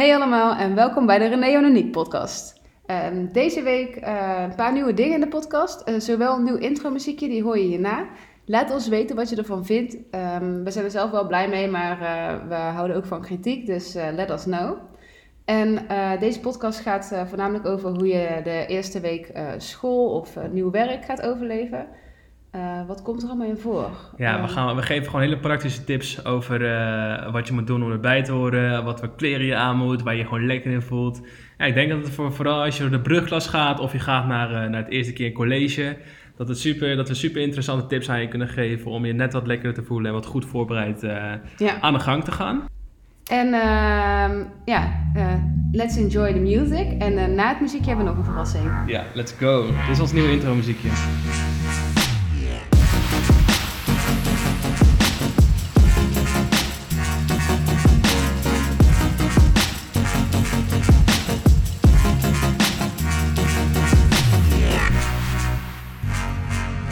Hey allemaal en welkom bij de René Onaniek podcast. Ehm, deze week eh, een paar nieuwe dingen in de podcast. Eh, zowel een nieuw intro muziekje, die hoor je hierna. Laat ons weten wat je ervan vindt. Ehm, we zijn er zelf wel blij mee, maar eh, we houden ook van kritiek, dus let us know. En deze podcast gaat voornamelijk over hoe je de eerste week school of nieuw werk gaat overleven. Uh, wat komt er allemaal in voor? Ja, we, Ehm, gaan, we geven gewoon hele praktische tips over uh, wat je moet doen om erbij te horen, wat voor kleren je aan moet, waar je gewoon lekker in voelt. Ja, ik denk dat het voor, vooral als je door de brugklas gaat of je gaat naar, uh, naar het eerste keer college, dat, het super, dat we super interessante tips aan je kunnen geven om je net wat lekkerder te voelen en wat goed voorbereid ja. aan de gang te gaan. En ehm, ja, let's enjoy the music. En na het muziekje hebben we nog een verrassing. Ja, let's go. Dit is ons nieuwe intro muziekje.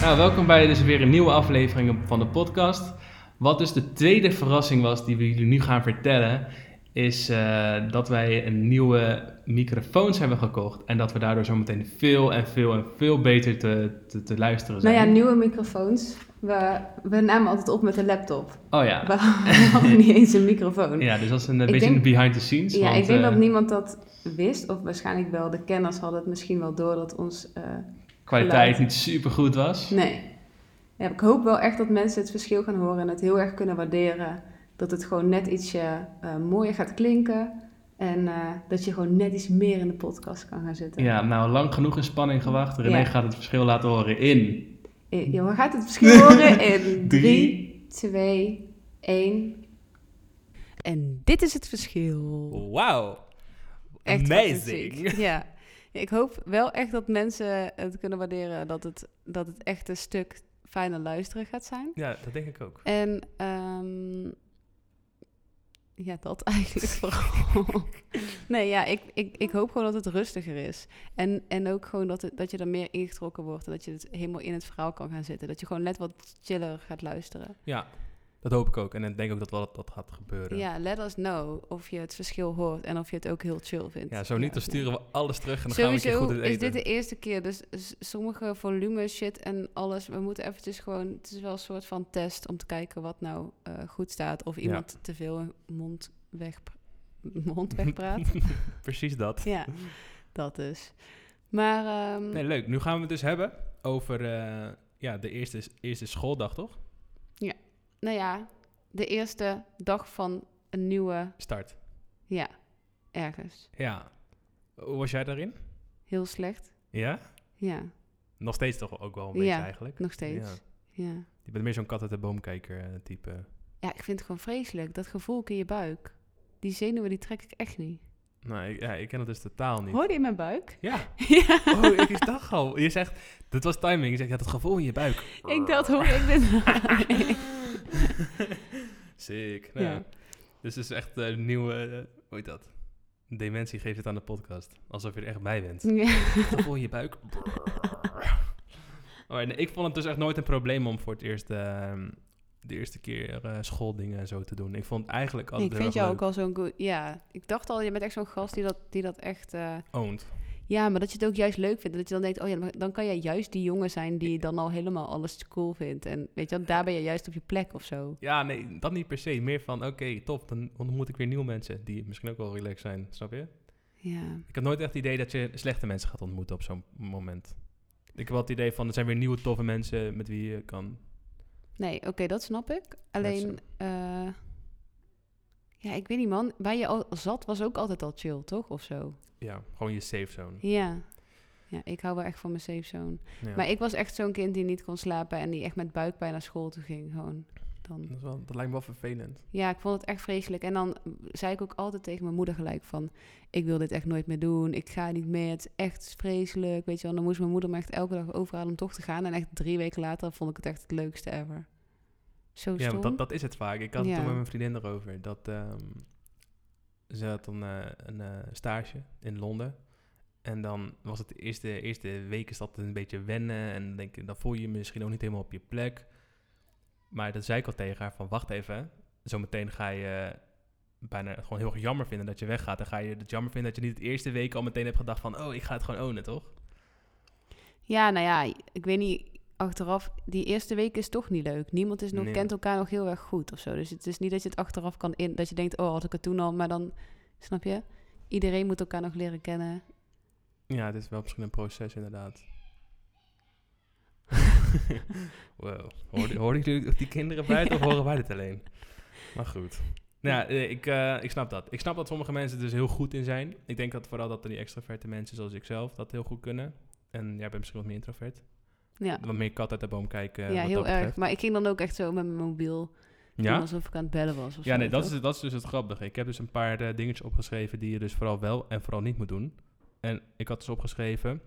Nou, welkom bij dus weer een nieuwe aflevering van de podcast. Wat dus de tweede verrassing was die we jullie nu gaan vertellen, is uh, dat wij een nieuwe microfoons hebben gekocht. En dat we daardoor zometeen veel en veel en veel beter te, te, te luisteren zijn. Nou ja, nieuwe microfoons. We, we namen altijd op met een laptop. Oh ja. We hadden niet eens een microfoon. Ja, dus dat is een, een beetje denk, behind the scenes. Ja, want, ik denk uh, dat niemand dat wist. Of waarschijnlijk wel de kenners hadden het misschien wel door dat ons... Uh, kwaliteit geluid. niet super goed was. Nee. Ja, ik hoop wel echt dat mensen het verschil gaan horen en het heel erg kunnen waarderen. Dat het gewoon net ietsje uh, mooier gaat klinken. En uh, dat je gewoon net iets meer in de podcast kan gaan zitten. Ja, nou lang genoeg in spanning gewacht. René ja. gaat het verschil laten horen in... in je gaat het verschil horen in 3, 2, 1. En dit is het verschil. Wauw. Amazing. Ja. Ik hoop wel echt dat mensen het kunnen waarderen dat het, dat het echt een stuk fijner luisteren gaat zijn. Ja, dat denk ik ook. En um, ja, dat eigenlijk vooral. nee, ja, ik, ik, ik hoop gewoon dat het rustiger is. En, en ook gewoon dat, het, dat je er meer ingetrokken wordt en dat je het helemaal in het verhaal kan gaan zitten. Dat je gewoon net wat chiller gaat luisteren. Ja, dat hoop ik ook. En ik denk ook dat wel dat, dat gaat gebeuren. Ja, let us know of je het verschil hoort en of je het ook heel chill vindt. Ja, zo niet, dan sturen we alles terug en dan Sowieso gaan we een keer goed is dit de eerste keer. Dus sommige volume shit en alles, we moeten eventjes gewoon... Het is wel een soort van test om te kijken wat nou uh, goed staat. Of iemand ja. te veel mond, weg, mond wegpraat. Precies dat. Ja, dat dus. Maar... Um, nee, leuk. Nu gaan we het dus hebben over uh, ja, de eerste, eerste schooldag, toch? Nou ja, de eerste dag van een nieuwe... Start. Ja, ergens. Ja. Hoe was jij daarin? Heel slecht. Ja? Ja. Nog steeds toch ook wel een beetje ja, eigenlijk? nog steeds. Ja. ja. Je bent meer zo'n kat uit de boomkijker type. Ja, ik vind het gewoon vreselijk. Dat gevoel in je buik. Die zenuwen, die trek ik echt niet. Nou, ik, ja, ik ken het dus totaal niet. Hoorde je in mijn buik? Ja. ja. Oh, ik dacht al. Je zegt, dit was timing. Je zegt, ja, dat gevoel in je buik. ik dacht, hoor ik dit Sick. Nou, ja. Dus het is echt een uh, nieuwe, uh, hoe heet dat? Dementie geeft het aan de podcast. Alsof je er echt bij bent. Ja. Gevoel in je buik. oh, nee, ik vond het dus echt nooit een probleem om voor het eerst... Uh, de eerste keer uh, schooldingen en zo te doen. Ik vond eigenlijk altijd Ik vind jou ook al zo'n goed... Ja, ik dacht al, je bent echt zo'n gast die dat, die dat echt... Uh, Oont. Ja, maar dat je het ook juist leuk vindt. Dat je dan denkt, oh ja, dan kan jij juist die jongen zijn die dan al helemaal alles cool vindt. En weet je, daar ben je juist op je plek of zo. Ja, nee, dat niet per se. Meer van, oké, okay, top, dan ontmoet ik weer nieuwe mensen die misschien ook wel relaxed zijn. Snap je? Ja. Ik heb nooit echt het idee dat je slechte mensen gaat ontmoeten op zo'n moment. Ik heb wel het idee van, er zijn weer nieuwe toffe mensen met wie je kan... Nee, oké, okay, dat snap ik. Alleen, uh, ja, ik weet niet man. Waar je al zat was ook altijd al chill, toch? Of zo? Ja, gewoon je safe zone. Ja. Ja, ik hou wel echt van mijn safe zone. Ja. Maar ik was echt zo'n kind die niet kon slapen en die echt met buikpijn naar school toe ging. Gewoon. Dan. Dat, wel, dat lijkt me wel vervelend. Ja, ik vond het echt vreselijk. En dan zei ik ook altijd tegen mijn moeder gelijk van... ik wil dit echt nooit meer doen, ik ga niet meer, het is echt vreselijk. Weet je wel, dan moest mijn moeder me echt elke dag overhalen om toch te gaan. En echt drie weken later vond ik het echt het leukste ever. Zo ja, dat, dat is het vaak. Ik had het ja. toen met mijn vriendin erover. Dat um, ze had dan uh, een uh, stage in Londen. En dan was het de eerste, eerste week is dat een beetje wennen. En dan, denk je, dan voel je je misschien ook niet helemaal op je plek. Maar dat zei ik al tegen haar van, wacht even. Zometeen ga je bijna het gewoon heel erg jammer vinden dat je weggaat. Dan ga je het jammer vinden dat je niet het eerste week al meteen hebt gedacht van... oh, ik ga het gewoon ownen, toch? Ja, nou ja, ik weet niet. Achteraf, die eerste week is toch niet leuk. Niemand is nog, Nee. kent elkaar nog heel erg goed of zo. Dus het is niet dat je het achteraf kan in... Dat je denkt, oh, had ik het toen al. Maar dan, snap je? Iedereen moet elkaar nog leren kennen. Ja, het is wel misschien een proces inderdaad. wow. Hoorden, hoorden jullie die kinderen buiten of horen wij dit alleen? Maar goed. Nou, ja, eh, ik, eh, ik snap dat. Ik snap dat sommige mensen er dus heel goed in zijn. Ik denk dat vooral dat er die extraverte mensen zoals ik zelf dat heel goed kunnen. En jij bent misschien wat meer introvert. Ja, Wat meer kat uit de boom kijken. ja heel erg. Maar ik ging dan ook echt zo met mijn mobiel... Ja? Alsof ik aan het bellen was of Ja, zo, nee, dat is, dat is dus het grappige. Ik heb dus een paar eh, dingetjes opgeschreven die je dus vooral wel en vooral niet moet doen. En ik had dus opgeschreven,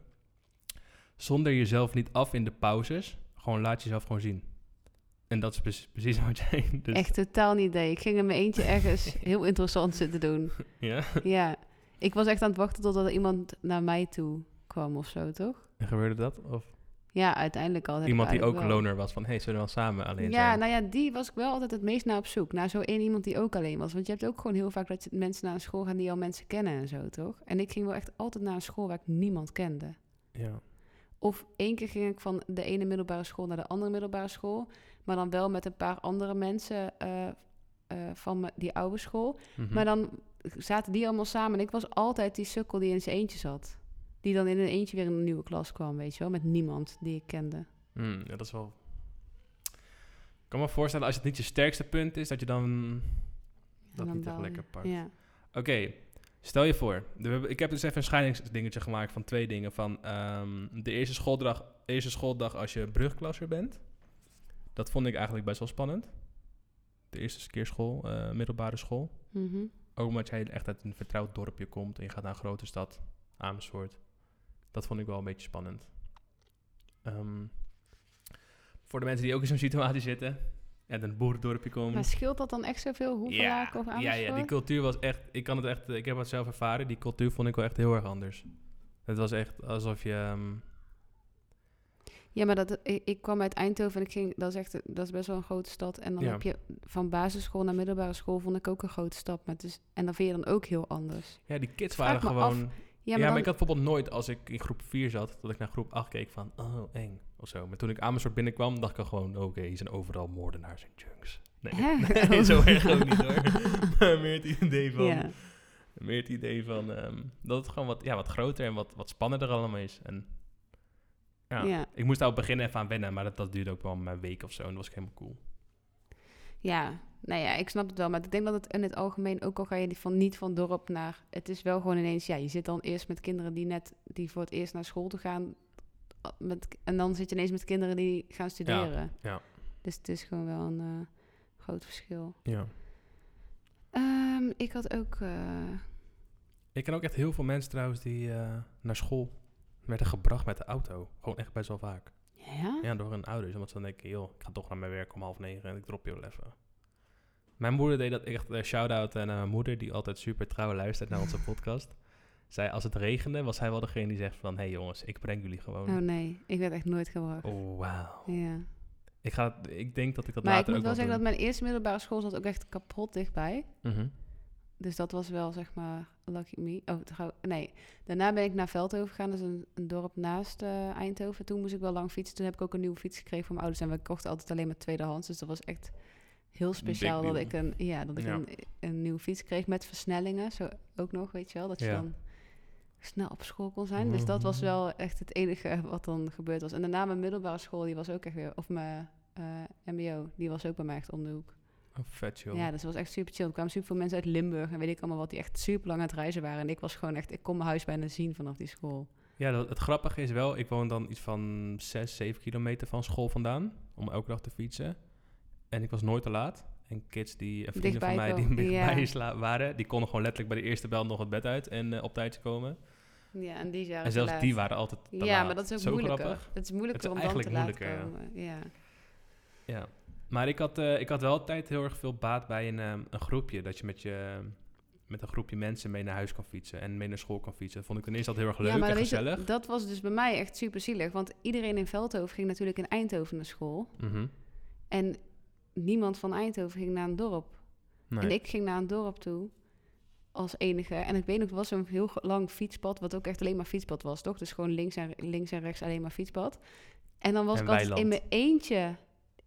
zonder jezelf niet af in de pauzes, gewoon laat jezelf gewoon zien. En dat is precies, precies wat jij dus... Echt totaal niet idee. Ik ging in mijn eentje ergens heel interessant zitten doen. Ja? Ja, ik was echt aan het wachten totdat er iemand naar mij toe kwam of zo, toch? En gebeurde dat? Of Ja, uiteindelijk al. iemand die ook wel. loner was van, hey, zullen we wel samen alleen Ja, zijn? nou ja, die was ik wel altijd het meest naar op zoek. Naar zo één iemand die ook alleen was. Want je hebt ook gewoon heel vaak dat je mensen naar een school gaan die al mensen kennen en zo, toch? En ik ging wel echt altijd naar een school waar ik niemand kende. Ja. Of één keer ging ik van de ene middelbare school naar de andere middelbare school. Maar dan wel met een paar andere mensen eh, eh, van me- die oude school. Mhm. Maar dan zaten die allemaal samen. En ik was altijd die sukkel die in zijn eentje zat. Die dan in een eentje weer in een nieuwe klas kwam, weet je wel. Met niemand die ik kende. Hmm, ja, dat is wel... Ik kan me voorstellen, als het niet je sterkste punt is, dat je dan dat dan niet echt lekker pakt. Ja. Oké, stel je voor. Ik heb dus even een scheidingsdingetje gemaakt van twee dingen. Van ehm, de eerste schooldag, eerste schooldag als je brugklasser bent. Dat vond ik eigenlijk best wel spannend. De eerste keer school, eh, middelbare school. Mhm. Ook omdat jij echt uit een vertrouwd dorpje komt en je gaat naar een grote stad, Amersfoort. Dat vond ik wel een beetje spannend. Ehm, voor de mensen die ook in zo'n situatie zitten en een boerendorpje komen. Maar scheelt dat dan echt zoveel? Hoeveel laken of ja, Amersfoort? ja, die cultuur was echt... Ik kan het echt... Ik heb het zelf ervaren. Die cultuur vond ik wel echt heel erg anders. Het was echt alsof je... ehm, Ja, maar dat, ik, ik kwam uit Eindhoven en ik ging, dat is echt, dat is best wel een grote stad. En dan Ja. heb je van basisschool naar middelbare school vond ik ook een grote stap. Maar is, en dan vind je dan ook heel anders. ja, die kids waren af, Ja, Ja, maar, ik had bijvoorbeeld nooit, als ik in groep 4 zat, dat ik naar groep 8 keek van, oh, eng, of zo. Maar toen ik Amersfoort binnenkwam, dacht ik al gewoon, oké, hier zijn overal moordenaars en junks. Nee, Hè? nee zo erg ook niet hoor. maar meer het idee van, ja. meer het idee van ehm, dat het gewoon wat, ja, wat groter en wat, wat spannender allemaal is. En ja, Ja. ik moest daar op het begin even aan wennen, maar dat, dat duurde ook wel een week of zo en dat was helemaal cool. ja, nou ja, ik snap het wel. Maar ik denk dat het in het algemeen, ook al ga je die van, niet van dorp naar... Het is wel gewoon ineens, ja, je zit dan eerst met kinderen die net, die voor het eerst naar school toe gaan. Met, en dan zit je ineens met kinderen die gaan studeren. ja. Dus het is gewoon wel een eh, groot verschil. Ja. Ehm, ik had ook... eh, Ik ken ook echt heel veel mensen trouwens die eh, naar school werden gebracht met de auto. Gewoon echt best wel vaak. ja? Ja, door hun ouders. Omdat ze dan denken, joh, ik ga toch naar mijn werk om half negen en ik drop je wel even. Mijn moeder deed dat echt, uh, shout-out naar mijn moeder, die altijd super trouw luistert naar onze podcast. Zij, als het regende, was hij wel degene die zegt van, hé hey jongens, ik breng jullie gewoon. Oh nee, ik werd echt nooit gebracht. Oh, wauw. Ja. Ik, ga, ik denk dat ik dat Maar ik later moet ook wel zeggen dat mijn eerste middelbare school zat ook echt kapot dichtbij. Mhm. Dus dat was wel, zeg maar, lucky me. Oh, trouw, nee. Daarna ben ik naar Veldhoven gegaan. Dat is een, een dorp naast eh, Eindhoven. Toen moest ik wel lang fietsen. Toen heb ik ook een nieuwe fiets gekregen van mijn ouders. En we kochten altijd alleen maar tweedehands. Dus dat was echt heel speciaal dat ik, een, ja, dat ik Ja. een, een nieuwe fiets kreeg met versnellingen. Zo ook nog, weet je wel. Dat je Ja. dan snel op school kon zijn. Dus dat was wel echt het enige wat dan gebeurd was. En daarna mijn middelbare school, die was ook echt weer... Of mijn eh, mbo, die was ook bij mij echt om de hoek. Oh, vet joh. Ja, dus dat was echt super chill. Er kwamen super veel mensen uit Limburg en weet ik allemaal wat, die echt super lang aan het reizen waren. En ik was gewoon echt, ik kon mijn huis bijna zien vanaf die school. Ja, dat, het grappige is wel, ik woon dan iets van 6, 7 kilometer van school vandaan. Om elke dag te fietsen. En ik was nooit te laat. En kids die, eh, vrienden van mij die komen, dichtbij ja. sla- waren, die konden gewoon letterlijk bij de eerste bel nog het bed uit en eh, op tijd komen. Ja, en die waren En zelfs die waren altijd te Ja, laat. maar dat is ook Zo moeilijker. grappig. Het is moeilijker Het om dan te laat eigenlijk komen. Ja. Ja. Maar ik had, eh, ik had wel altijd heel erg veel baat bij een, ehm, een groepje. Dat je met, je met een groepje mensen mee naar huis kan fietsen en mee naar school kan fietsen. Dat vond ik ten eerste altijd heel erg leuk ja, maar en je, gezellig. dat was dus bij mij echt super zielig. Want iedereen in Veldhoven ging natuurlijk in Eindhoven naar school. Mhm. En niemand van Eindhoven ging naar een dorp. Nee. En ik ging naar een dorp toe als enige. En ik weet nog, het was een heel lang fietspad, wat ook echt alleen maar fietspad was, toch? Dus gewoon links en, links en rechts alleen maar fietspad. En dan was En ik altijd in mijn eentje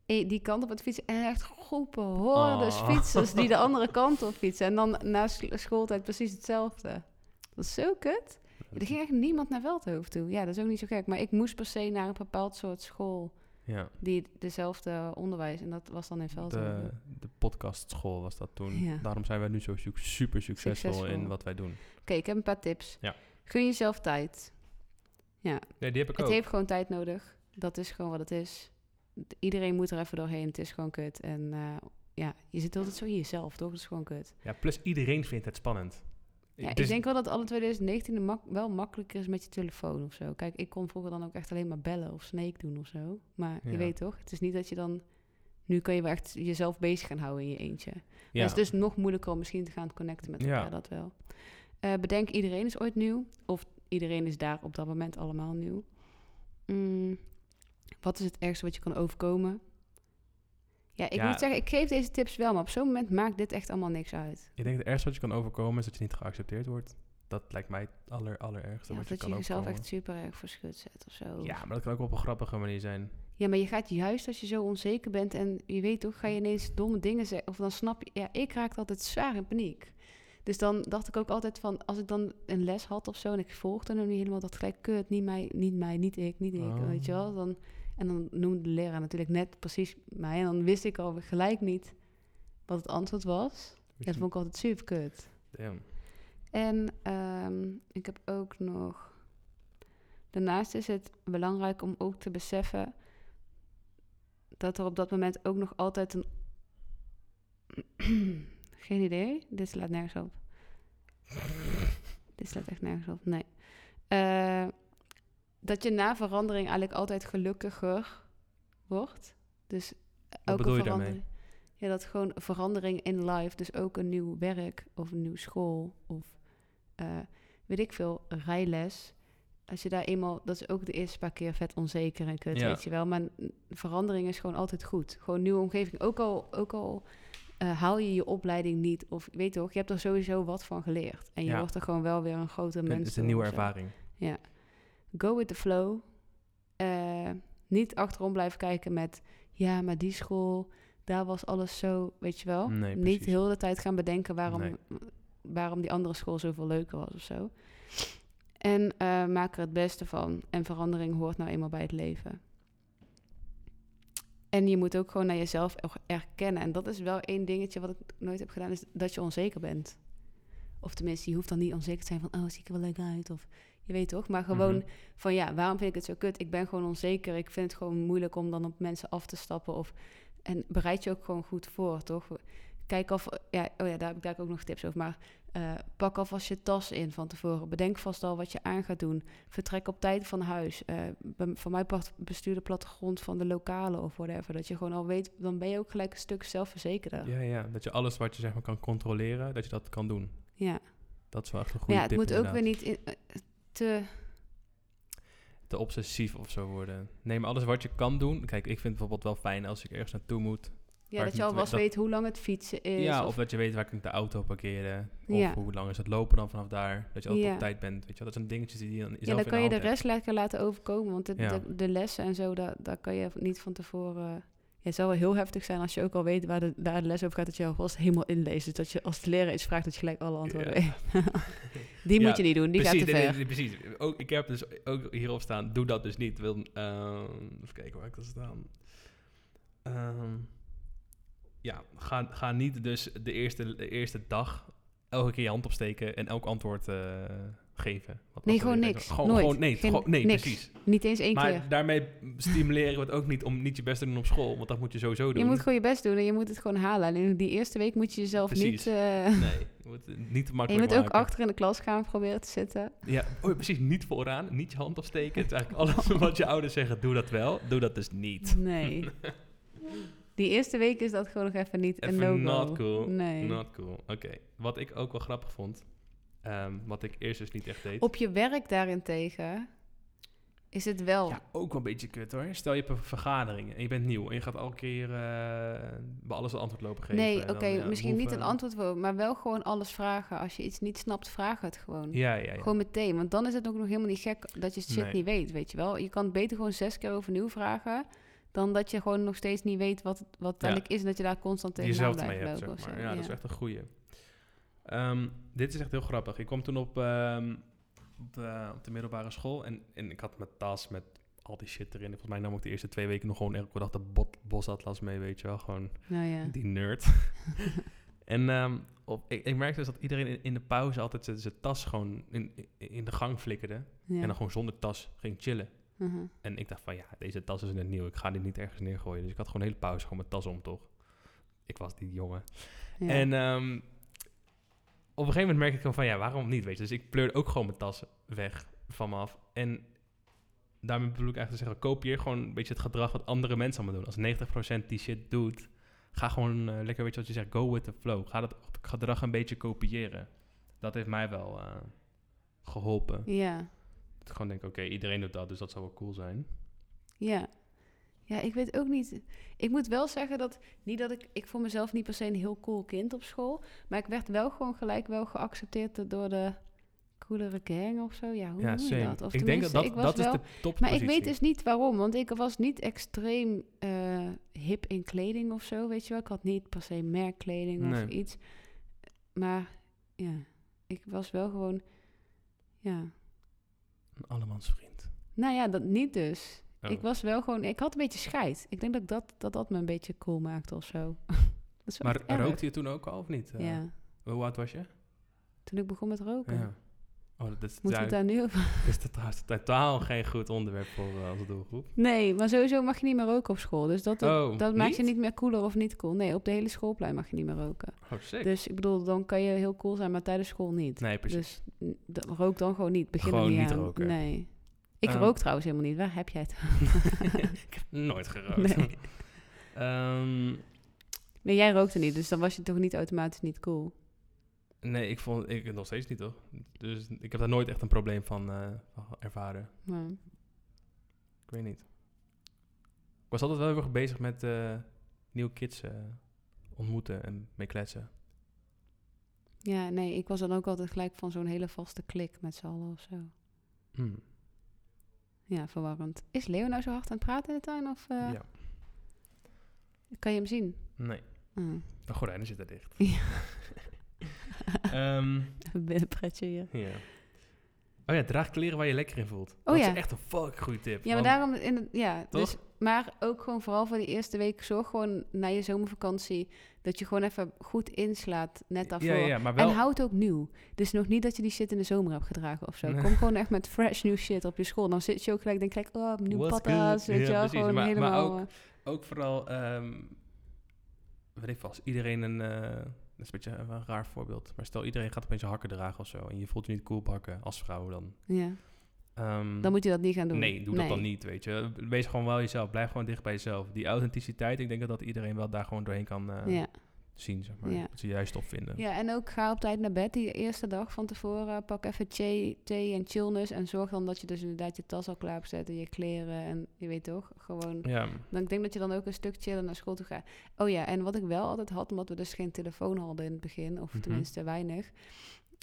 eh, die kant op het fietsen. En echt groepen, hordes Oh. fietsers die de andere kant op fietsen. En dan na sch- schooltijd precies hetzelfde. Dat is zo kut. Er ging echt niemand naar Veldhoofd toe. Ja, dat is ook niet zo gek. Maar ik moest per se naar een bepaald soort school Ja, die dezelfde onderwijs. En dat was dan in Veldhoofd. de, de podcastschool was dat toen. Ja. Daarom zijn wij nu zo su- super succesvol, Succesvol. in wat wij doen. Oké, ik heb een paar tips. Ja. Gun jezelf tijd. Ja, Nee, die heb ik het ook. heeft gewoon tijd nodig. Dat is gewoon wat het is. Iedereen moet er even doorheen. Het is gewoon kut. En eh, ja, je zit altijd zo in jezelf, toch? Het is gewoon kut. Ja, plus iedereen vindt het spannend. Ja, ik denk wel dat alle 2019 mak wel makkelijker is met je telefoon of zo. Kijk, ik kon vroeger dan ook echt alleen maar bellen of Snake doen of zo. Maar Ja. je weet toch, het is niet dat je dan... Nu kan je wel echt jezelf bezig gaan houden in je eentje. ja. Het is dus nog moeilijker om misschien te gaan connecten met elkaar, Ja. dat wel. Eh, bedenk, iedereen is ooit nieuw. Of iedereen is daar op dat moment allemaal nieuw. Mm, wat is het ergste wat je kan overkomen? Ja, ik Ja. moet zeggen, ik geef deze tips wel, maar op zo'n moment maakt dit echt allemaal niks uit. Ik denk het ergste wat je kan overkomen is dat je niet geaccepteerd wordt. Dat lijkt mij het aller, allerergste Ja, wat je dat kan je jezelf overkomen. echt super erg voor schut zet of zo. Ja, maar dat kan ook op een grappige manier zijn. Ja, maar je gaat juist als je zo onzeker bent en je weet toch, ga je ineens domme dingen zeggen. Of dan snap je, ja, ik raakte altijd zwaar in paniek. Dus dan dacht ik ook altijd van, als ik dan een les had of zo en ik volgde hem niet helemaal, dat gelijk, kut, niet mij, niet mij, niet ik, niet ik, Oh. weet je wel. Dan, en dan noemde de leraar natuurlijk net precies mij en dan wist ik al gelijk niet wat het antwoord was. Ja, dat vond ik altijd super kut. Damn. En ehm, ik heb ook nog. Daarnaast is het belangrijk om ook te beseffen dat er op dat moment ook nog altijd een. Geen idee. Dit slaat nergens op. Dit slaat echt nergens op. Nee. Eh, dat je na verandering eigenlijk altijd gelukkiger wordt. Dus elke verandering. Ja, dat gewoon verandering in life, dus ook een nieuw werk of een nieuwe school of eh, weet ik veel, rijles. Als je daar eenmaal, dat is ook de eerste paar keer vet onzeker en kut, Ja. weet je wel. Maar verandering is gewoon altijd goed. Gewoon nieuwe omgeving. Ook al, ook al eh, haal je je opleiding niet, of weet toch, je hebt er sowieso wat van geleerd. En je Ja. wordt er gewoon wel weer een grote mens. Het is een nieuwe ervaring. Ja. Go with the flow. Eh, niet achterom blijven kijken met... ja, maar die school, daar was alles zo, weet je wel. Nee, niet heel de tijd gaan bedenken waarom, Nee. waarom die andere school zoveel leuker was of zo. En eh, maak er het beste van. En verandering hoort nou eenmaal bij het leven. En je moet ook gewoon naar jezelf er- erkennen. En dat is wel één dingetje wat ik nooit heb gedaan, is dat je onzeker bent. Of tenminste, je hoeft dan niet onzeker te zijn van, oh, zie ik er wel leuk uit? Of je weet toch, maar gewoon Mhm. van ja, waarom vind ik het zo kut? Ik ben gewoon onzeker. Ik vind het gewoon moeilijk om dan op mensen af te stappen. Of, en bereid je ook gewoon goed voor, toch? Kijk af, ja, oh ja, daar heb ik daar ook nog tips over. Maar eh, pak alvast je tas in van tevoren. Bedenk vast al wat je aan gaat doen. Vertrek op tijd van huis. Bij- voor mij part bestuur de plattegrond van de lokalen of whatever. Dat je gewoon al weet, dan ben je ook gelijk een stuk zelfverzekerder. Ja, ja, dat je alles wat je zeg maar kan controleren, dat je dat kan doen. Ja, Dat is wel echt een goede ja het tip moet ook weer niet in- eh, te... Te obsessief of zo worden. Nee, maar alles wat je kan doen. Kijk, ik vind het bijvoorbeeld wel fijn als ik ergens naartoe moet. Ja, dat je niet alvast weet- weet hoe lang het fietsen is. ja, of- of, dat je weet waar ik de auto parkeren. Of Ja. hoe lang is het lopen dan vanaf daar. Dat je altijd Ja. op tijd bent. Weet je wel? Dat zijn dingetjes die je dan Ja, dan kan je de hebt. rest lekker laten overkomen. Want de, Ja. de, de lessen en zo, daar, daar kan je niet van tevoren... Ja, het zou wel heel heftig zijn als je ook al weet waar de, daar de les over gaat... dat je alvast helemaal inleest. Dus dat je als de leraar iets vraagt, dat je gelijk alle antwoorden Ja. weet. die Ja, moet je niet doen, die precies, gaat te ver. nee, precies. Ook, ik heb dus ook hierop staan, doe dat dus niet. Wil, ehm, even kijken waar ik dat staan. Ehm, ja, ga, ga niet dus de eerste, de eerste dag elke keer je hand opsteken en elk antwoord eh, geven. Wat- Nee, gewoon niks. Gewoon, Nooit. gewoon nee, Geen- gewoon, nee niks. precies. Niet eens één Maar keer. daarmee stimuleren we het ook niet om niet je best te doen op school, want dat moet je sowieso doen. Je moet gewoon je best doen en je moet het gewoon halen. Alleen die eerste week moet je jezelf Precies. niet... eh, Nee, je moet het niet te en je makkelijk moet ook achter in de klas gaan proberen te zitten. Ja, oh, precies. Niet vooraan, niet je hand opsteken. Het is eigenlijk alles wat je ouders zeggen, doe dat wel. Doe dat dus niet. Nee. Die eerste week is dat gewoon nog even niet een no-go. not cool. Nee. Not cool. Oké. Wat ik ook wel grappig vond, ehm, wat ik eerst dus niet echt deed. Op je werk daarentegen is het wel... Ja, ook wel een beetje kut hoor. Stel je hebt een vergadering en je bent nieuw en je gaat elke keer eh, bij alles een antwoord lopen geven. nee, oké, ja, misschien niet een antwoord maar wel gewoon alles vragen. Als je iets niet snapt, vraag het gewoon. Ja, ja, ja. Gewoon meteen, want dan is het ook nog helemaal niet gek dat je shit Nee. niet weet, weet je wel. Je kan het beter gewoon zes keer overnieuw vragen, dan dat je gewoon nog steeds niet weet wat, wat het Ja. eigenlijk is en dat je daar constant jezelf blijft mee hebt, lopen zeg maar. zo. Ja, dat is echt een goeie. Ehm, dit is echt heel grappig. Ik kwam toen op, ehm, op, de, op de middelbare school en, en ik had mijn tas met al die shit erin. Volgens mij nam ik de eerste twee weken nog gewoon elke dag de bot, bosatlas mee, weet je wel. Gewoon Nou ja. die nerd. en ehm, op, ik, ik merkte dus dat iedereen in, in de pauze altijd zijn tas gewoon in, in de gang flikkerde. ja. En dan gewoon zonder tas ging chillen. Mhm. En ik dacht van, ja, deze tas is net nieuw. Ik ga die niet ergens neergooien. Dus ik had gewoon een hele pauze gewoon mijn tas om, toch? Ik was die jongen. Ja. En een gegeven moment merk ik gewoon van, ja, waarom niet, weet je? Dus ik pleurde ook gewoon mijn tas weg van me af. En daarmee bedoel ik eigenlijk te zeggen, kopieer gewoon een beetje het gedrag wat andere mensen allemaal doen. Als 90% die shit doet, ga gewoon eh, lekker, weet je wat je zegt, go with the flow. Ga dat gedrag een beetje kopiëren. Dat heeft mij wel eh, geholpen. ja. Dat ik gewoon denk, oké, iedereen doet dat, dus dat zou wel cool zijn. Ja. Ja, ik weet ook niet. Ik moet wel zeggen dat, niet dat ik, ik voor mezelf niet per se een heel cool kind op school, maar ik werd wel gewoon gelijk wel geaccepteerd door de coolere gang of zo. Ja, hoe ja, noem je dat? Of ik denk dat ik was dat wel, is de top Maar ik weet dus niet waarom, want ik was niet extreem eh, hip in kleding of zo, weet je wel. Ik had niet per se merkkleding of iets. Maar ja, ik was wel gewoon, ja. Een allemans vriend. Nou ja, dat niet dus. Oh. Ik was wel gewoon, ik had een beetje scheid. Ik denk dat dat, dat, dat me een beetje cool maakte of zo. is Maar rookte je toen ook al of niet? Eh, Ja, Hoe oud was je? toen ik begon met roken. Ja. Oh, dat is, Moeten we het daar nu over? is dat trouwens totaal geen goed onderwerp voor uh, onze doelgroep. Nee, maar sowieso mag je niet meer roken op school. Dus dat, Oh, dat maakt je niet? meer cooler of niet cool. Nee, op de hele schoolplein mag je niet meer roken. Oh, sick. Dus ik bedoel, dan kan je heel cool zijn, maar tijdens school niet. nee, precies. Dus rook dan gewoon niet. Begin er Gewoon niet niet aan. roken. Nee. Ik Ehm. rook trouwens helemaal niet. Waar heb jij het? ik heb nooit gerookt. Nee. Ehm, Nee, jij rookte niet, dus dan was je toch niet automatisch niet cool. nee, ik vond ik nog steeds niet, toch? Dus ik heb daar nooit echt een probleem van, eh, ervaren. Maar, Ik weet niet. Ik was altijd wel heel erg bezig met eh, nieuwe kids eh, ontmoeten en mee kletsen. ja, nee, ik was dan ook altijd gelijk van zo'n hele vaste klik met z'n allen of zo. Hmm. Ja, verwarrend. Is Leo nou zo hard aan het praten in de tuin? Of eh, Ja. kan je hem zien? Nee, Ah, de gordijnen zitten dicht. Ja. Ehm, even binnenpretje hier. ja. Oh ja, draag kleren waar je lekker in voelt. Oh dat ja. is echt een fucking goede tip. Ja, maar daarom... In ja, Toch? dus, maar ook gewoon vooral voor die eerste week... zorg gewoon na je zomervakantie... dat je gewoon even goed inslaat net daarvoor. Ja, maar wel... En houd ook nieuw. Dus nog niet dat je die shit in de zomer hebt gedragen of zo. Nee. Kom gewoon echt met fresh nieuw shit op je school. Dan zit je ook gelijk, denk gelijk, oh, nieuw patas. Weet Ja, je wel, gewoon Maar- maar helemaal... ook- eh, Ook vooral, ehm weet ik vast, iedereen een, eh, dat is een beetje een, een raar voorbeeld, maar stel iedereen gaat opeens een hakken dragen of zo en je voelt je niet cool bakken als vrouw dan. ja, Ehm, dan moet je dat niet gaan doen. Nee, doe dat dan niet, weet je. Wees gewoon wel jezelf, blijf gewoon dicht bij jezelf. Die authenticiteit, ik denk dat, dat iedereen wel daar gewoon doorheen kan eh, Ja. Zien, zeg maar. Ja. Dat ze juist opvinden. ja, en ook ga op tijd naar bed die eerste dag van tevoren. Pak even thee, thee en chillness. En zorg dan dat je dus inderdaad je tas al klaar hebt zetten, je kleren. En je weet toch, gewoon... Ja, Dan ik denk dat je dan ook een stuk chillen naar school toe gaat. Oh ja, en wat ik wel altijd had, omdat we dus geen telefoon hadden in het begin, of Mhm. tenminste weinig,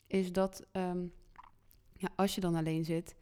is dat ehm, ja, als je dan alleen zit,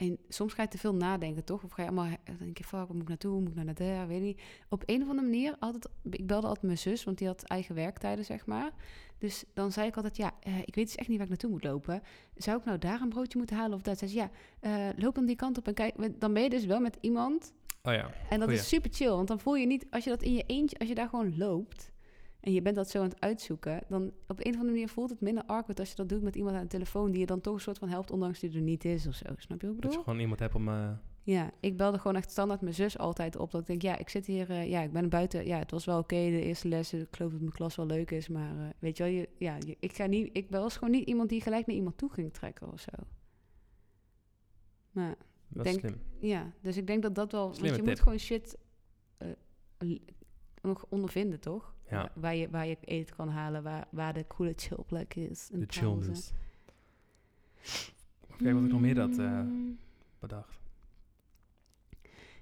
en soms ga je te veel nadenken, toch? Of ga je allemaal dan denk je, fuck, waar moet ik naartoe? Moet ik naar daar? Weet niet. Op een of andere manier, altijd, ik belde altijd mijn zus, want die had eigen werktijden, zeg maar. Dus dan zei ik altijd, ja, eh, ik weet dus echt niet waar ik naartoe moet lopen. Zou ik nou daar een broodje moeten halen of dat? Zei ze, ja, eh, loop dan die kant op en kijk. Dan ben je dus wel met iemand oh ja. en dat Goeie. is super chill, want dan voel je niet, als je dat in je eentje, als je daar gewoon loopt en je bent dat zo aan het uitzoeken, dan op een of andere manier voelt het minder awkward als je dat doet met iemand aan de telefoon die je dan toch een soort van helpt, ondanks die er niet is of zo. Snap je wat ik Dat je bedoel? gewoon iemand hebt om... eh, Ja, ik belde gewoon echt standaard mijn zus altijd op. Dat ik denk, ja, ik zit hier, eh, ja, ik ben buiten. Ja, het was wel oké, de eerste lessen. Ik geloof dat mijn klas wel leuk is, maar eh, weet je wel, je, ja, je- ik ga niet, ik was gewoon niet iemand die gelijk naar iemand toe ging trekken of zo. Maar dat is Denk- slim. ja, dus ik denk dat dat wel... Slimme want je tip. moet gewoon shit nog ondervinden, toch? Ja. Waar, je, waar je eten kan halen, waar, waar de coole chillplek is. De pauze. chillness. Kijk wat ik nog meer had eh, bedacht.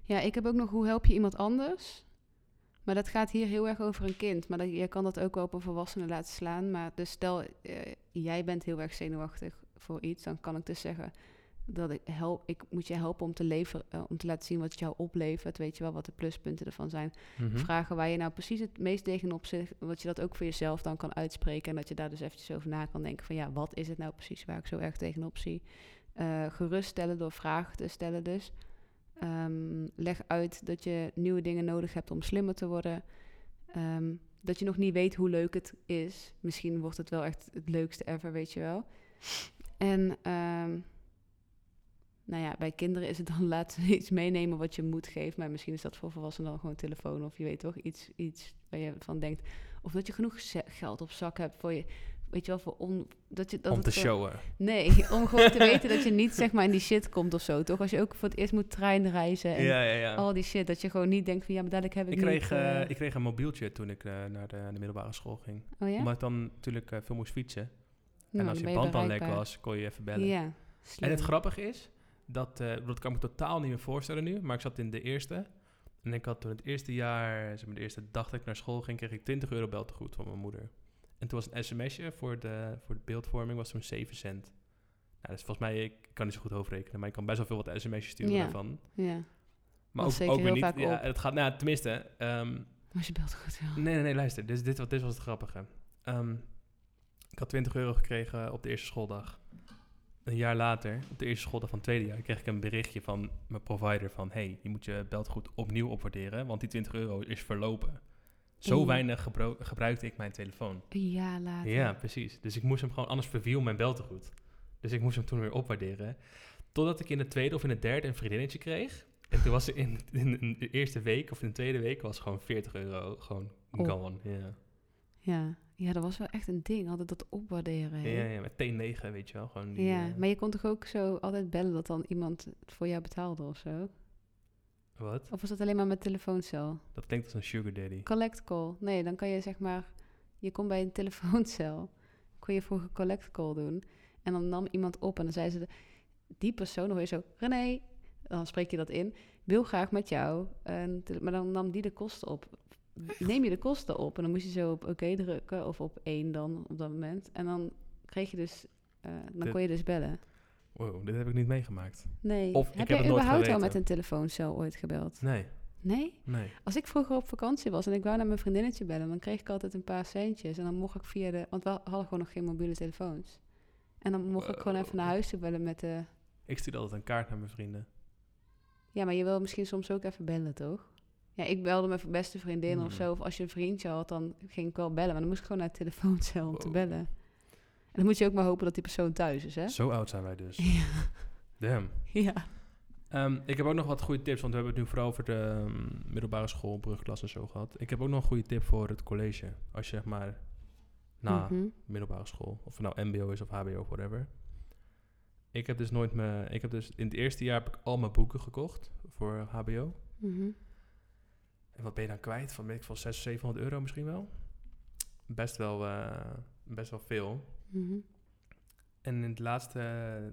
Ja, ik heb ook nog hoe help je iemand anders. Maar dat gaat hier heel erg over een kind. Maar dat, je kan dat ook wel op een volwassene laten slaan. Maar dus stel, eh, jij bent heel erg zenuwachtig voor iets, dan kan ik dus zeggen dat ik help, ik moet je helpen om te leveren, eh, om te laten zien wat jou oplevert. Weet je wel wat de pluspunten ervan zijn. Mhm. Vragen waar je nou precies het meest tegenop zit, dat je dat ook voor jezelf dan kan uitspreken en dat je daar dus eventjes over na kan denken van ja, wat is het nou precies waar ik zo erg tegenop zie? Eh geruststellen door vragen te stellen dus. Ehm, leg uit dat je nieuwe dingen nodig hebt om slimmer te worden. Ehm, dat je nog niet weet hoe leuk het is. Misschien wordt het wel echt het leukste ever, weet je wel. En ehm, nou ja, bij kinderen is het dan laten ze iets meenemen wat je moed geeft. Maar misschien is dat voor volwassenen dan gewoon telefoon. Of je weet toch, iets, iets waar je van denkt. Of dat je genoeg geld op zak hebt voor je. Weet je wel, voor on, dat je, dat Om te showen. Nee, om gewoon te weten dat je niet zeg maar in die shit komt of zo, toch? Als je ook voor het eerst moet treinreizen en Ja, ja, ja. al die shit, dat je gewoon niet denkt van ja, maar dadelijk heb ik, Ik kreeg, niet... eh, eh, ik kreeg een mobieltje toen ik eh, naar de, de middelbare school ging. oh? Omdat ik dan natuurlijk veel moest fietsen. Nou, en als je band dan lek was, kon je even bellen. Ja, En het grappige is, dat, eh, dat kan ik me totaal niet meer voorstellen nu, maar ik zat in de eerste. En ik had toen het eerste jaar, zeg maar de eerste dag dat ik naar school ging, kreeg ik 20 euro beltegoed van mijn moeder. En toen was een sms'je voor de, voor de beeldvorming, was toen 7 cent. Nou, dus volgens mij, ik kan niet zo goed hoofdrekenen, maar ik kan best wel veel wat sms'jes sturen Ja. daarvan. Ja, Maar Was ook, zeker ook weer niet, ja, op. het gaat, nou, tenminste, ehm, als je belt goed wel. Nee, nee, nee, luister. Dit, dit, was- dit was het grappige. Ehm, ik had 20 euro gekregen op de eerste schooldag. Een jaar later, op de eerste schooldag van het tweede jaar, kreeg ik een berichtje van mijn provider van... hey, je moet je beltegoed opnieuw opwaarderen, want die 20 euro is verlopen. Zo weinig gebruikte ik mijn telefoon. Een jaar later. Ja, precies. Dus ik moest hem gewoon, anders verviel mijn beltegoed. Dus ik moest hem toen weer opwaarderen. Totdat ik in de tweede of in de derde een vriendinnetje kreeg. En toen was ze in, in, de eerste week of in de tweede week was gewoon 40 euro gewoon Oh. gone. Ja. Ja. Ja, dat was wel echt een ding, altijd dat opwaarderen. hè? Ja, ja, met T9, weet je wel. Gewoon die, ja, eh, maar je kon toch ook zo altijd bellen dat dan iemand het voor jou betaalde of zo? Wat? Of was dat alleen maar met telefooncel? Dat klinkt als een sugar daddy. Collect call. Nee, dan kan je zeg maar... Je kon bij een telefooncel... kon je vroeger collect call doen. En dan nam iemand op en dan zei ze... de- Die persoon, dan hoor je zo... René, dan spreek je dat in. Wil graag met jou. En, maar dan nam die de kosten op. Neem je de kosten op. En dan moest je zo op oké drukken. Of op één dan op dat moment. En dan kreeg je dus... eh, dan Dit- kon je dus bellen. Wow, dit heb ik niet meegemaakt. Nee. Of ik heb jij nooit überhaupt al met een telefooncel ooit gebeld? Nee, Nee? nee. Als ik vroeger op vakantie was en ik wou naar mijn vriendinnetje bellen, dan kreeg ik altijd een paar centjes. En dan mocht ik via de. Want we hadden gewoon nog geen mobiele telefoons. En dan mocht ik gewoon even naar huis toe bellen met de. Ik stuurde altijd een kaart naar mijn vrienden. Ja, maar je wil misschien soms ook even bellen, toch? Ja, ik belde mijn beste vriendin of Hmm. zo. Of als je een vriendje had, dan ging ik wel bellen. Maar dan moest ik gewoon naar het telefooncel om te bellen. En dan moet je ook maar hopen dat die persoon thuis is, hè? Zo oud zijn wij dus. Ja. Damn. Ja. Ehm, ik heb ook nog wat goede tips, want we hebben het nu vooral over de ehm, middelbare school, brugklas en zo gehad. Ik heb ook nog een goede tip voor het college. Als je zeg maar na Mhm. middelbare school, of het nou mbo is of hbo of whatever. Ik heb dus nooit mijn, ik heb dus in het eerste jaar heb ik al mijn boeken gekocht voor hbo. Mhm. En wat ben je dan kwijt? Van weet ik van 600, 700 euro misschien wel. Best wel, eh, best wel veel. Mhm. En in het laatste,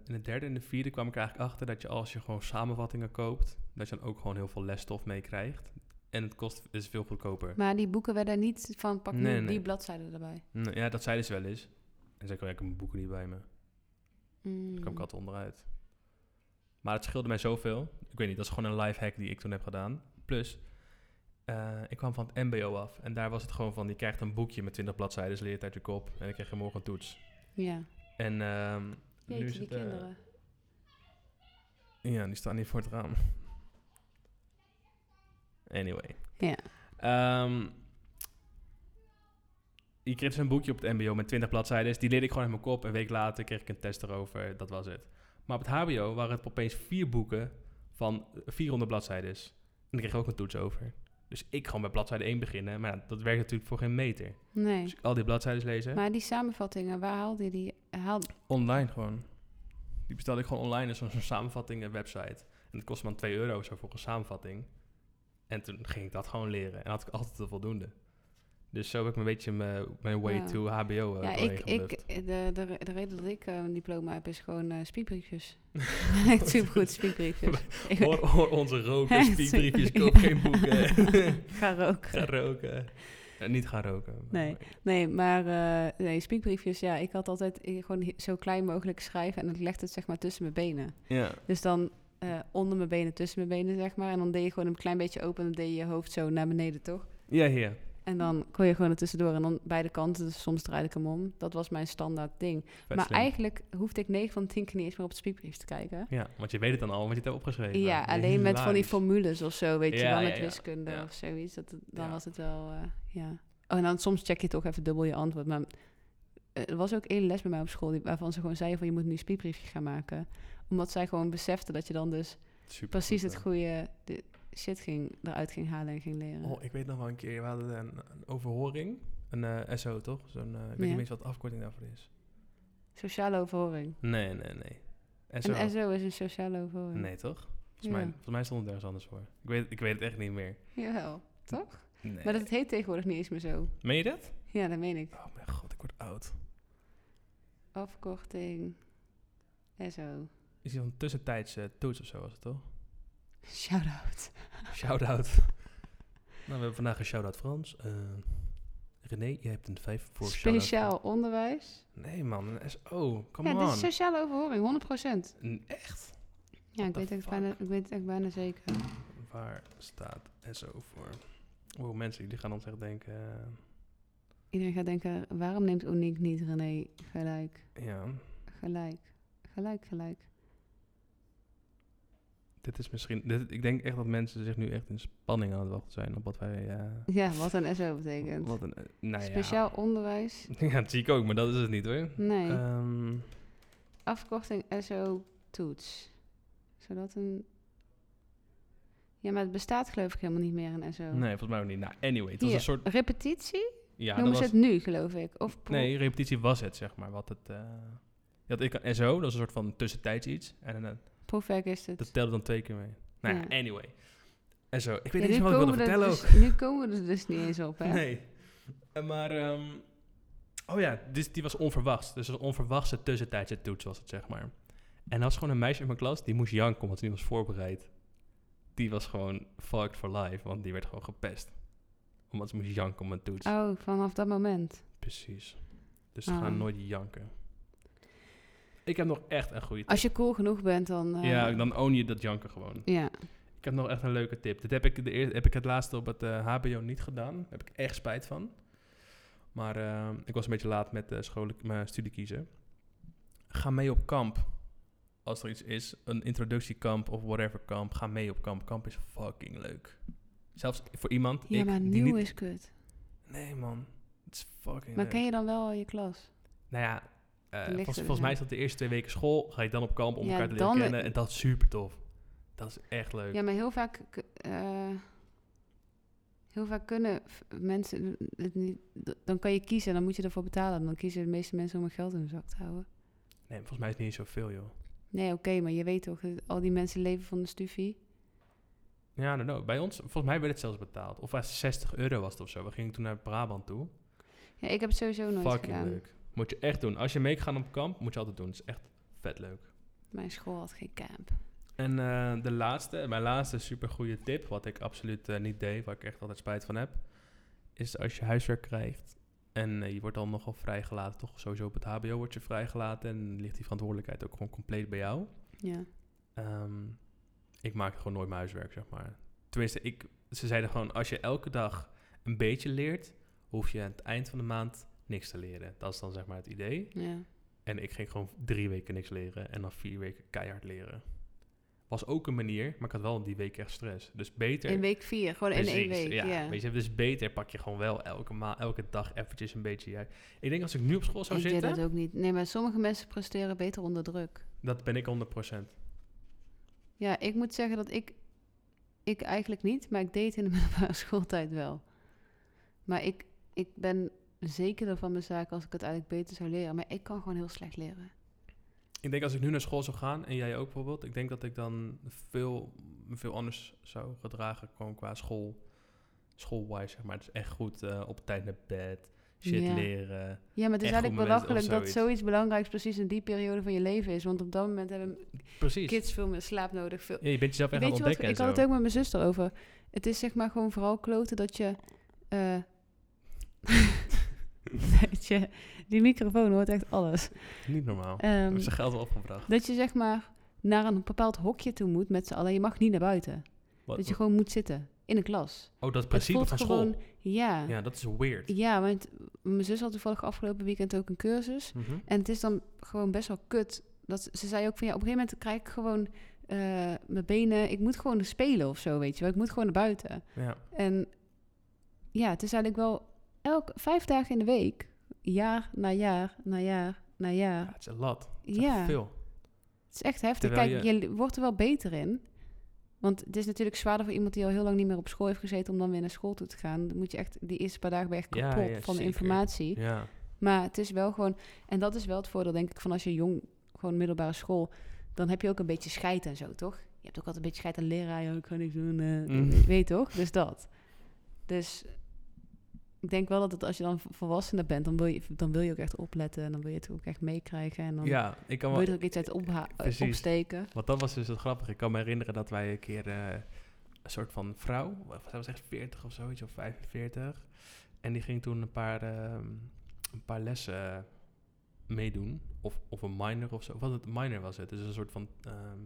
in het derde en de vierde kwam ik eigenlijk achter dat je als je gewoon samenvattingen koopt, dat je dan ook gewoon heel veel lesstof meekrijgt. En het kost is veel goedkoper. Maar die boeken werden niet van pak nu Nee, nee. die bladzijden erbij. Nee, Ja, dat zeiden ze wel eens. En zei ik, oh, ja, ik heb mijn boeken niet bij me. Mm. Daar kwam ik altijd onderuit. Maar het scheelde mij zoveel. Ik weet niet, dat is gewoon een life hack die ik toen heb gedaan. Plus, eh, ik kwam van het mbo af. En daar was het gewoon van, je krijgt een boekje met 20 bladzijden, leer je het uit je kop. En dan krijg je morgen een toets. Ja. En ehm, nu is die eh, kinderen. ja, die staan hier voor het raam. Anyway. Ja. Ehm, je kreeg dus een boekje op het mbo met 20 bladzijden. Die leerde ik gewoon in mijn kop. Een week later kreeg ik een test erover. Dat was het. Maar op het hbo waren het opeens vier boeken van 400 bladzijden. En daar kreeg ik ook een toets over. Dus ik gewoon bij bladzijde 1 beginnen. Maar ja, dat werkt natuurlijk voor geen meter. Nee. Dus ik al die bladzijden lezen. Maar die samenvattingen, waar haalde je die? Haal... Online gewoon. Die bestelde ik gewoon online. Dus zo'n zo'n samenvatting een website. En het kostte maar 2 euro zo voor een samenvatting. En toen ging ik dat gewoon leren. En had ik altijd de voldoende. Dus zo heb ik een beetje mijn, mijn way Ja. to HBO uh, ja, ik, ik, de, de, de reden dat ik eh, een diploma heb is gewoon eh spiekbriefjes. Echt supergoed, spiekbriefjes. Ik- hoor, hoor onze roken, super. koop geen boeken. Ga roken. Ga roken. Eh, niet gaan roken. Nee. Nee, maar eh, nee, spiekbriefjes, ja, ik had altijd eh, gewoon zo klein mogelijk schrijven en ik legde het zeg maar tussen mijn benen. Ja. Dus dan eh, onder mijn benen, tussen mijn benen zeg maar. En dan deed je gewoon een klein beetje open en dan deed je je hoofd zo naar beneden, toch? Ja, ja. En dan kon je gewoon er tussendoor en dan beide kanten, dus soms draaide ik hem om. Dat was mijn standaard ding. Vet maar slim. eigenlijk hoefde ik 9 van de 10 keer niet eens meer op het spiekbrief te kijken. Ja, want je weet het dan al, want je het hebt opgeschreven. Ja, alleen met van die formules of zo, weet je Ja, wel, ja, met ja. wiskunde of zoiets. Dat, dan was het wel, eh, ja. Oh, en dan soms check je toch even dubbel je antwoord. Maar eh, er was ook één les bij mij op school die, waarvan ze gewoon zeiden van je moet nu een gaan maken. Omdat zij gewoon beseften dat je dan dus Super precies goed, het goede de shit ging, eruit ging halen en ging leren. Oh, ik weet nog wel een keer, we hadden een, een overhoring. Een eh, SO, toch? Zo'n, eh, ik weet Ja. niet eens wat de afkorting daarvoor is. Sociale overhoring. Nee, nee, nee. SO. Een SO is een sociale overhoring. Nee, toch? Volgens, Ja. mij, volgens mij stond het ergens anders voor. Ik weet, ik weet het echt niet meer. Jawel, toch? Nee. Maar dat heet tegenwoordig niet eens meer zo. Meen je dat? Ja, dat meen ik. Oh mijn god, ik word oud. Afkorting SO. Is die van tussentijdse toets of zo was het toch? Shout-out. Shout-out. nou, we hebben vandaag een shout-out Frans. Eh, René, jij hebt een 5 voor shout-out. Speciaal onderwijs. Nee man, een SO. Come ja, on. dit is sociale overhoring, 100%. N- Echt? Ja, ik weet, het echt fuck? bijna, ik weet het echt bijna zeker. Waar staat SO voor? Wow, mensen, jullie gaan ons echt denken... eh, Iedereen gaat denken, waarom neemt Uniek niet René gelijk? ja, Gelijk. Gelijk, gelijk. Dit is misschien... Dit, ik denk echt dat mensen zich nu echt in spanning aan het wachten zijn op wat wij... eh, Ja, wat een SO betekent. wat een... eh, nou ja. Speciaal onderwijs. Ja, dat zie ik ook, maar dat is het niet hoor. Nee. Ehm, Afkorting SO toets. Zodat een... Ja, maar het bestaat geloof ik helemaal niet meer een SO. nee, volgens mij ook niet. Nou, anyway, het was Hier, een soort... repetitie? Ja, Noemen dat ze was, het nu, geloof ik. Of nee, repetitie was het, zeg maar. Wat het, je had ik een SO, dat is een soort van tussentijds iets. En eh, proefwerk is het. dat telde dan twee keer mee. Nou ja, anyway. SO. Ik weet Ja, niet wat ik wilde er vertellen dus, ook. Nu komen we er dus niet eens op, hè? Nee. Eh, Maar, ehm, oh ja, dus die was onverwachts. Dus een onverwachte tussentijdse toets was het, zeg maar. En er was gewoon een meisje in mijn klas, die moest janken omdat ze niet was voorbereid. Die was gewoon fucked for life, want die werd gewoon gepest. Omdat ze moest janken om een toets. Oh, vanaf dat moment. Precies. Dus ze Oh. gaan nooit janken. Ik heb nog echt een goede tip. Als je cool genoeg bent, dan... eh, Ja, dan own je dat janken gewoon. Ja. Ik heb nog echt een leuke tip. Dit heb ik, de eer, heb ik het laatste op het eh, HBO niet gedaan. Daar heb ik echt spijt van. Maar eh, ik was een beetje laat met uh, school, mijn studie kiezen. Ga mee op kamp. Als er iets is, een introductiekamp of whatever kamp, ga mee op kamp. Kamp is fucking leuk. Zelfs voor iemand. Ja, ik, maar die nieuw niet- is kut. Nee man, het is fucking Maar leuk. ken je dan wel je klas? Nou ja, volgens, er volgens mij is dat de eerste twee weken school. Ga je dan op kamp om Ja, elkaar te leren kennen. En dat is super tof. Dat is echt leuk. Ja, maar heel vaak... eh, heel vaak kunnen mensen het niet... Dan kan je kiezen en dan moet je ervoor betalen. Dan kiezen de meeste mensen om hun geld in hun zak te houden. Nee, volgens mij is het niet zoveel joh. Nee, oké, maar je weet toch... Al die mensen leven van de stufie. Ja, know. Bij ons, volgens mij werd het zelfs betaald. Of was 60 euro was het of zo. We gingen toen naar Brabant toe. Ja, ik heb het sowieso nooit Fucking gedaan. leuk. Moet je echt doen. Als je mee gaat op kamp, moet je altijd doen. Het is echt vet leuk. Mijn school had geen camp. En eh, de laatste, mijn laatste supergoeie tip, wat ik absoluut eh, niet deed, waar ik echt altijd spijt van heb, is als je huiswerk krijgt en eh, je wordt dan nogal vrijgelaten, toch sowieso op het HBO word je vrijgelaten en ligt die verantwoordelijkheid ook gewoon compleet bij jou. Ja. Ehm, ik maakte gewoon nooit mijn huiswerk, zeg maar. Tenminste, ik, ze zeiden gewoon, als je elke dag een beetje leert, hoef je aan het eind van de maand niks te leren. Dat is dan zeg maar het idee. ja. En ik ging gewoon drie weken niks leren en dan vier weken keihard leren. Was ook een manier, maar ik had wel die week echt stress. Dus beter... In week vier, gewoon in één week. Ja, Weet je, dus beter pak je gewoon wel elke, ma elke dag eventjes een beetje. Ik denk als ik nu op school zou ik deed zitten, dat ook niet. Nee, maar sommige mensen presteren beter onder druk. dat ben ik 100%. Ja, ik moet zeggen dat ik... Ik eigenlijk niet, maar ik deed in de middelbare schooltijd wel. Maar ik, ik ben zekerder van mijn zaak als ik het eigenlijk beter zou leren. Maar ik kan gewoon heel slecht leren. Ik denk als ik nu naar school zou gaan, en jij ook bijvoorbeeld, ik denk dat ik dan veel, veel anders zou gedragen gewoon qua school. schoolwise, zeg maar. Het is echt goed eh, op tijd naar bed, shit Ja. leren. Ja, maar het is eigenlijk belachelijk dat zoiets. belangrijks precies in die periode van je leven is. Want op dat moment hebben Precies. kids veel meer slaap nodig. Veel... Ja, je bent jezelf echt aan Weet het je wat, ontdekken ik had het ook met mijn zuster over. Het is zeg maar gewoon vooral kloten dat je... eh, dat je... Die microfoon hoort echt alles. Niet normaal. Ehm, Is zijn geld wel opgebracht. dat je zeg maar naar een bepaald hokje toe moet met z'n allen. Je mag niet naar buiten. Wat- Dat je gewoon moet zitten. In een klas. oh, dat principe van school. Ja. ja. Ja, dat is weird. want mijn zus had toevallig afgelopen weekend ook een cursus. Mhm. En het is dan gewoon best wel kut. Dat, ze zei ook van ja, op een gegeven moment krijg ik gewoon eh, mijn benen. Ik moet gewoon spelen of zo, weet je wel. Ik moet gewoon naar buiten. Ja. En ja, het is eigenlijk wel elk vijf dagen in de week, jaar na jaar na jaar na ja, jaar. het is een lat. Ja. veel. Het is echt heftig. Terwijl Kijk, je... wordt er wel beter in. Want het is natuurlijk zwaarder voor iemand die al heel lang niet meer op school heeft gezeten om dan weer naar school toe te gaan. Dan moet je echt die eerste paar dagen ben je echt kapot ja, van zeker. informatie. Ja. Maar het is wel gewoon, en dat is wel het voordeel, denk ik, van als je jong, gewoon middelbare school, dan heb je ook een beetje scheid en zo, toch? Je hebt ook altijd een beetje scheid aan leraar, ja, ik ga niks doen, Mm. weet je toch? Dus dat. Dus ik denk wel dat het, als je dan volwassener bent, dan wil je, dan wil je ook echt opletten en dan wil je het ook echt meekrijgen en dan ja, ik kan wil je er ook iets uit opha- eh, Precies. opsteken. Want dat was dus het grappige. Ik kan me herinneren dat wij een keer eh, een soort van vrouw, zij was echt 40 of zoiets, of 45. En die ging toen een paar, ehm, een paar lessen meedoen. Of, of een minor of zo. Wat het minor was het. Dus een soort van ehm,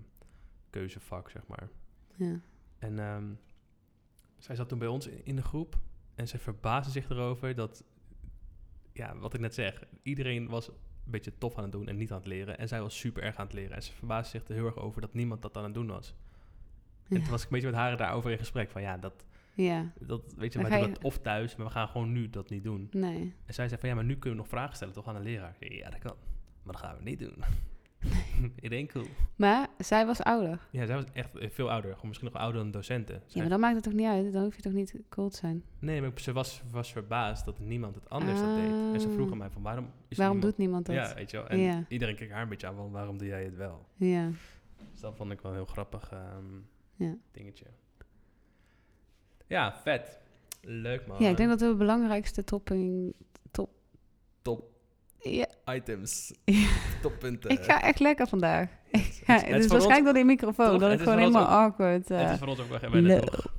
keuzevak, zeg maar. Ja. En ehm, zij zat toen bij ons in, in de groep. En zij verbaasde zich erover dat, ja, wat ik net zeg, iedereen was een beetje tof aan het doen en niet aan het leren. En zij was super erg aan het leren. En ze verbaasde zich er heel erg over dat niemand dat aan het doen was. En Ja. toen was ik een beetje met haar daarover in gesprek. Van ja, dat, ja, dat weet je, doen je- of thuis, maar we gaan gewoon nu dat niet doen. nee. En zij zei van ja, maar nu kunnen we nog vragen stellen toch aan een leraar. Ja, dat kan. Maar dat gaan we niet doen. Denk cool. Maar zij was ouder. Ja, zij was echt veel ouder. Gewoon misschien nog ouder dan docenten. Ja, maar dan maakt het toch niet uit? Dan hoef je toch niet cool te zijn? Nee, maar ze was, was verbaasd dat niemand het anders dat deed. En ze vroeg Ah. aan mij van waarom is Waarom niemand... doet niemand dat? Ja, weet je wel. En Ja. iedereen keek haar een beetje aan van waarom doe jij het wel? ja. Dus dat vond ik wel een heel grappig ehm, Ja. dingetje. Ja, vet. Leuk man. Ja, ik denk dat we de belangrijkste topping... Top... Top Ja, items, toppunten. ik ga echt lekker vandaag. Ja, het is het is voor ons- waarschijnlijk door die microfoon. Toch? Dat ik is gewoon helemaal awkward... eh, Het is voor ons ook wel wennen, toch?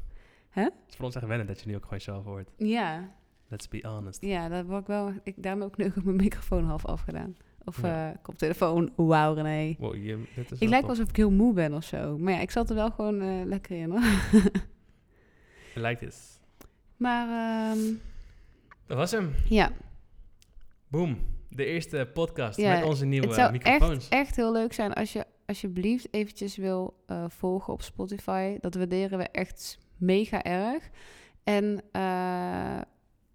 Hè? Het is voor ons echt wennen dat je nu ook gewoon jezelf hoort. ja, Let's be honest. ja, dat word ik wel... Ik, daarom heb ik nu ook mijn microfoon half afgedaan. Of Ja. eh koptelefoon. Wauw, René. Wow, je, dit is Ik wel lijk wel top. alsof ik heel moe ben of zo. Maar ja, ik zat er wel gewoon eh, lekker in, hoor. Like this. Maar ehm, Dat was hem. ja, Boom. De eerste podcast Ja, met onze nieuwe het zou microfoons. echt, echt heel leuk zijn als je alsjeblieft eventjes wil eh, volgen op Spotify. Dat waarderen we echt mega erg. En eh,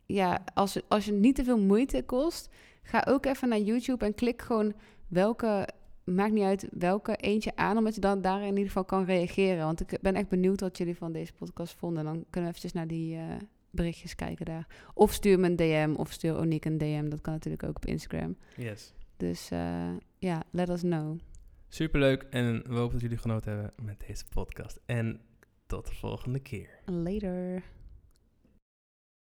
ja, als, als je niet te veel moeite kost, ga ook even naar YouTube en klik gewoon welke, maakt niet uit welke eentje aan, omdat je dan daar in ieder geval kan reageren. Want ik ben echt benieuwd wat jullie van deze podcast vonden. Dan kunnen we eventjes naar die eh, berichtjes kijken daar. Of stuur me een DM of stuur Oniek een DM. Dat kan natuurlijk ook op Instagram. Yes. Dus eh, ja, let us know. Superleuk en we hopen dat jullie genoten hebben met deze podcast. En tot de volgende keer. Later.